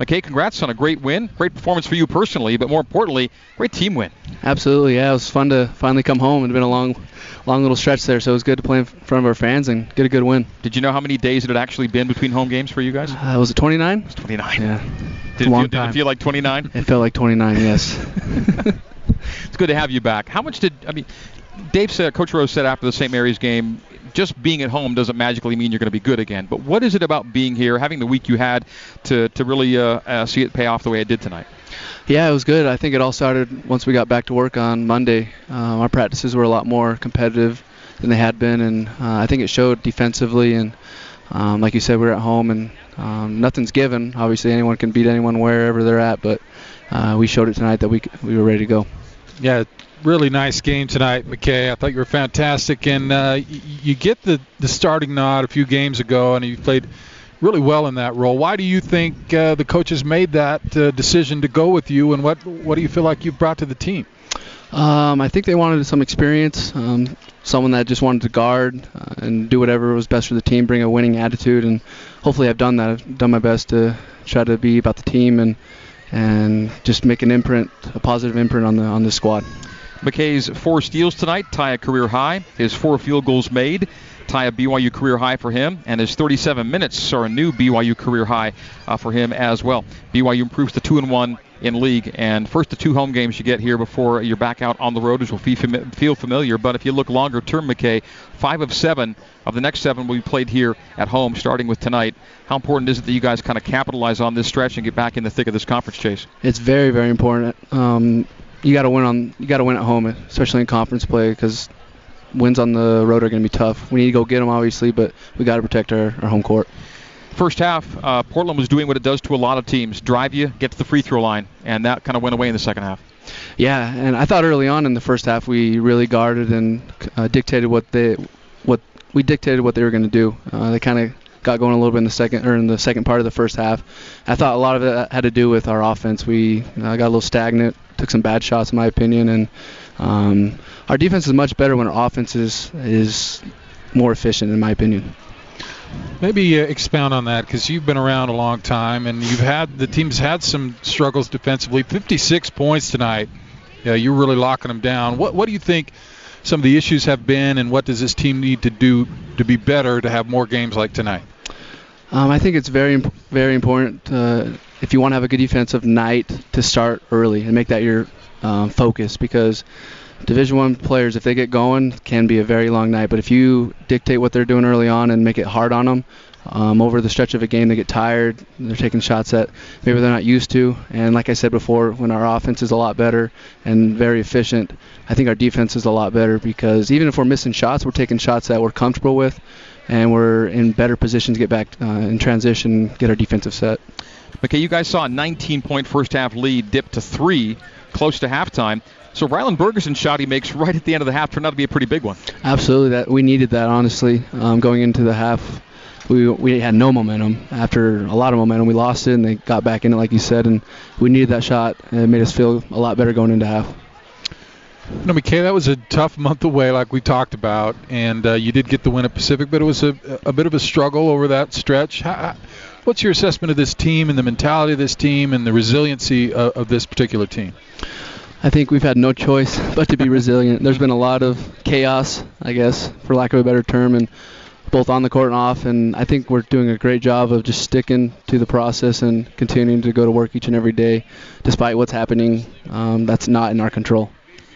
McKay, congrats on a great win. Great performance for you personally, but more importantly, great team win. Absolutely, yeah. It was fun to finally come home. It had been a long, long little stretch there, so it was good to play in front of our fans and get a good win. Did you know how many days it had actually been between home games for you guys? Uh, was it 29? It's 29. Yeah. Did, it feel, did it feel like 29? It felt like 29, yes. It's good to have you back. How much did I mean? Dave said, Coach Rose said after the St. Mary's game, just being at home doesn't magically mean you're going to be good again. But what is it about being here, having the week you had, to to really uh, uh, see it pay off the way it did tonight? Yeah, it was good. I think it all started once we got back to work on Monday. Um, our practices were a lot more competitive than they had been, and uh, I think it showed defensively. And um, like you said, we are at home, and um, nothing's given. Obviously, anyone can beat anyone wherever they're at, but uh, we showed it tonight that we we were ready to go. Yeah, really nice game tonight, McKay. I thought you were fantastic, and uh, you get the the starting nod a few games ago, and you played really well in that role. Why do you think uh, the coaches made that uh, decision to go with you, and what what do you feel like you've brought to the team? Um, I think they wanted some experience, um, someone that just wanted to guard uh, and do whatever was best for the team, bring a winning attitude, and hopefully I've done that. I've done my best to try to be about the team and and just make an imprint, a positive imprint on the on the squad. McKay's four steals tonight, tie a career high. His four field goals made, tie a BYU career high for him, and his 37 minutes are a new BYU career high uh, for him as well. BYU improves to two and one in league, and first the two home games you get here before you're back out on the road, which will feel familiar. But if you look longer term, McKay, five of seven of the next seven will be played here at home, starting with tonight. How important is it that you guys kind of capitalize on this stretch and get back in the thick of this conference chase? It's very very important. Um, you got to win on you got to win at home, especially in conference play, because wins on the road are going to be tough. We need to go get them obviously, but we got to protect our, our home court. First half, uh, Portland was doing what it does to a lot of teams: drive you, get to the free throw line, and that kind of went away in the second half. Yeah, and I thought early on in the first half we really guarded and uh, dictated what they what we dictated what they were going to do. Uh, they kind of got going a little bit in the second or in the second part of the first half. I thought a lot of it had to do with our offense. We uh, got a little stagnant, took some bad shots in my opinion, and um, our defense is much better when our offense is is more efficient in my opinion. Maybe uh, expound on that because you've been around a long time and you've had the team's had some struggles defensively. 56 points tonight. Yeah, you're really locking them down. What what do you think some of the issues have been, and what does this team need to do to be better to have more games like tonight? Um, I think it's very very important uh, if you want to have a good defensive night to start early and make that your um, focus because Division One players, if they get going, can be a very long night. But if you dictate what they're doing early on and make it hard on them, um, over the stretch of a game, they get tired. They're taking shots that maybe they're not used to. And like I said before, when our offense is a lot better and very efficient, I think our defense is a lot better because even if we're missing shots, we're taking shots that we're comfortable with, and we're in better position to get back uh, in transition, get our defensive set. Okay, you guys saw a 19-point first half lead dip to three, close to halftime. So Rylan Bergersen shot he makes right at the end of the half turned out to be a pretty big one. Absolutely, that we needed that honestly. Um, going into the half, we we had no momentum. After a lot of momentum, we lost it, and they got back in it like you said, and we needed that shot. And it made us feel a lot better going into half. No, McKay, that was a tough month away, like we talked about, and uh, you did get the win at Pacific, but it was a, a bit of a struggle over that stretch. How, what's your assessment of this team and the mentality of this team and the resiliency of, of this particular team? I think we've had no choice but to be resilient. There's been a lot of chaos, I guess, for lack of a better term, and both on the court and off. And I think we're doing a great job of just sticking to the process and continuing to go to work each and every day, despite what's happening. Um, that's not in our control.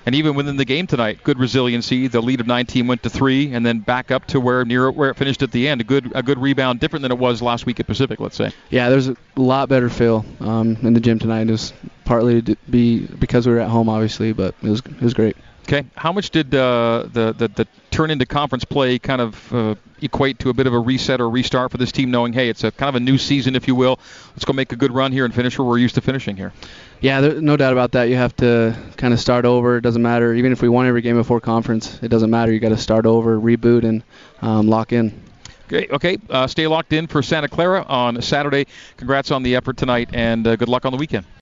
And even within the game tonight, good resiliency. The lead of 19 went to three, and then back up to where near where it finished at the end. A good a good rebound, different than it was last week at Pacific, let's say. Yeah, there's a lot better feel um, in the gym tonight. Was partly to be because we were at home, obviously, but it was it was great. Okay, how much did uh, the, the the turn into conference play kind of uh, equate to a bit of a reset or restart for this team, knowing hey, it's a kind of a new season, if you will. Let's go make a good run here and finish where we're used to finishing here. Yeah, there, no doubt about that. You have to kind of start over. It doesn't matter. Even if we won every game before conference, it doesn't matter. You got to start over, reboot, and um, lock in. Okay, okay. Uh, stay locked in for Santa Clara on Saturday. Congrats on the effort tonight, and uh, good luck on the weekend.